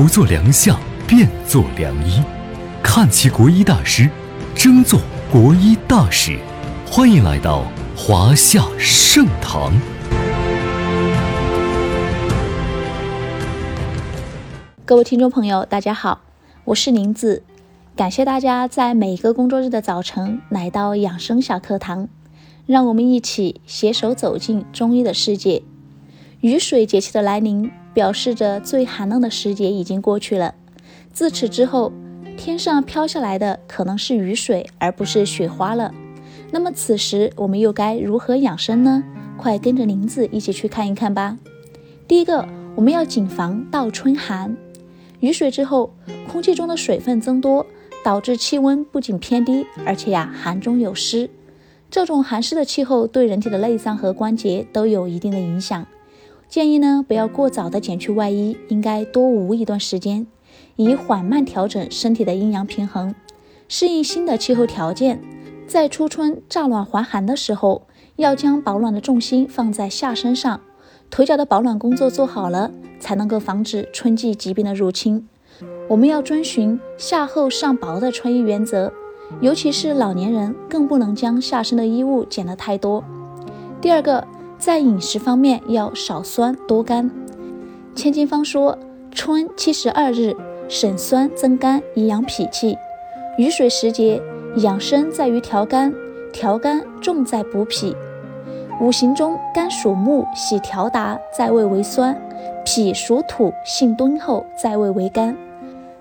不做良相，便做良医。看齐国医大师，争做国医大使。欢迎来到华夏盛堂。各位听众朋友，大家好，我是林子，感谢大家在每一个工作日的早晨来到养生小课堂，让我们一起携手走进中医的世界。雨水节气的来临，表示着最寒冷的时节已经过去了。自此之后，天上飘下来的可能是雨水，而不是雪花了。那么此时我们又该如何养生呢？快跟着林子一起去看一看吧。第一个，我们要谨防倒春寒。雨水之后，空气中的水分增多，导致气温不仅偏低，而且呀寒中有湿。这种寒湿的气候对人体的内脏和关节都有一定的影响。建议呢，不要过早的减去外衣，应该多捂一段时间，以缓慢调整身体的阴阳平衡，适应新的气候条件。在初春乍暖还寒的时候，要将保暖的重心放在下身上，腿脚的保暖工作做好了，才能够防止春季疾病的入侵。我们要遵循下厚上薄的穿衣原则，尤其是老年人，更不能将下身的衣物减得太多。第二个。在饮食方面要少酸多甘。千金方说：“春七十二日，省酸增甘，以养脾气。雨水时节，养生在于调肝，调肝重在补脾。五行中，肝属木，喜调达，在位为酸；脾属土，性敦厚，在位为甘。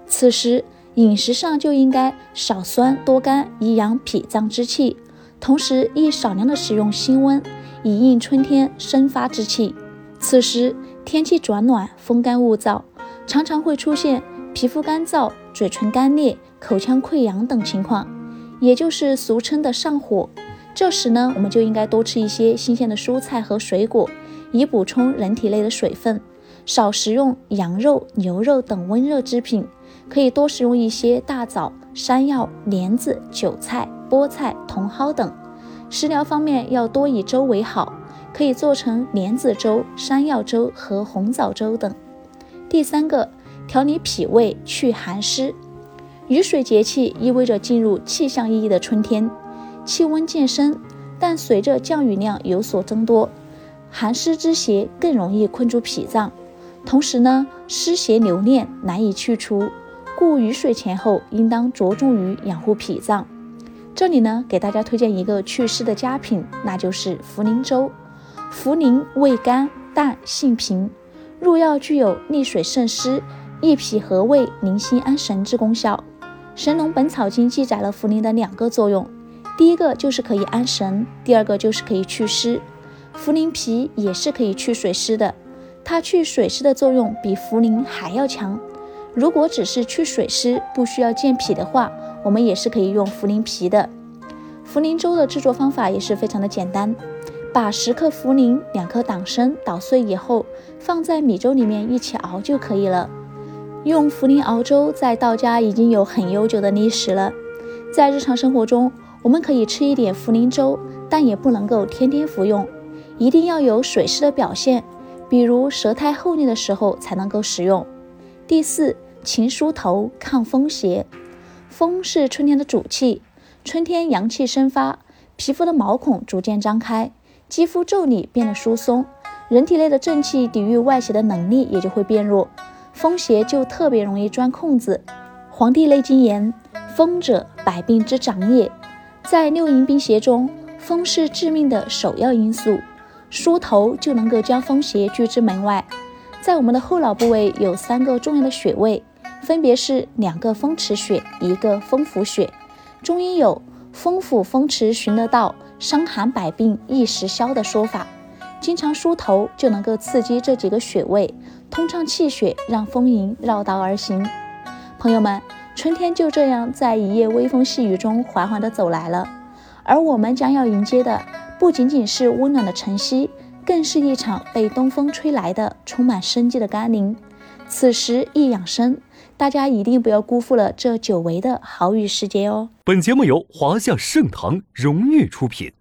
此时饮食上就应该少酸多甘，以养脾脏之气，同时亦少量的使用辛温。”以应春天生发之气。此时天气转暖，风干物燥，常常会出现皮肤干燥、嘴唇干裂、口腔溃疡等情况，也就是俗称的上火。这时呢，我们就应该多吃一些新鲜的蔬菜和水果，以补充人体内的水分。少食用羊肉、牛肉等温热之品，可以多食用一些大枣、山药、莲子、韭菜、菠菜、茼蒿等。食疗方面要多以粥为好，可以做成莲子粥、山药粥和红枣粥等。第三个，调理脾胃，去寒湿。雨水节气意味着进入气象意义的春天，气温渐升，但随着降雨量有所增多，寒湿之邪更容易困住脾脏。同时呢，湿邪留恋难以去除，故雨水前后应当着重于养护脾脏。这里呢，给大家推荐一个祛湿的佳品，那就是茯苓粥。茯苓味甘淡，性平，入药具有利水渗湿、益脾和胃、宁心安神之功效。《神农本草经》记载了茯苓的两个作用，第一个就是可以安神，第二个就是可以祛湿。茯苓皮也是可以去水湿的，它去水湿的作用比茯苓还要强。如果只是去水湿，不需要健脾的话，我们也是可以用茯苓皮的。茯苓粥的制作方法也是非常的简单，把十克茯苓、两颗党参捣碎以后，放在米粥里面一起熬就可以了。用茯苓熬粥在道家已经有很悠久的历史了。在日常生活中，我们可以吃一点茯苓粥，但也不能够天天服用，一定要有水湿的表现，比如舌苔厚腻的时候才能够使用。第四，勤梳头，抗风邪。风是春天的主气，春天阳气生发，皮肤的毛孔逐渐张开，肌肤皱理变得疏松，人体内的正气抵御外邪的能力也就会变弱，风邪就特别容易钻空子。《黄帝内经》言：“风者，百病之长也。”在六淫兵邪中，风是致命的首要因素，梳头就能够将风邪拒之门外。在我们的后脑部位有三个重要的穴位。分别是两个风池穴，一个风府穴。中医有“风府风池寻得到，伤寒百病一时消”的说法。经常梳头就能够刺激这几个穴位，通畅气血，让风淫绕道而行。朋友们，春天就这样在一夜微风细雨中缓缓地走来了，而我们将要迎接的不仅仅是温暖的晨曦，更是一场被东风吹来的充满生机的甘霖。此时一养生。大家一定不要辜负了这久违的好雨时节哦！本节目由华夏盛唐荣誉出品。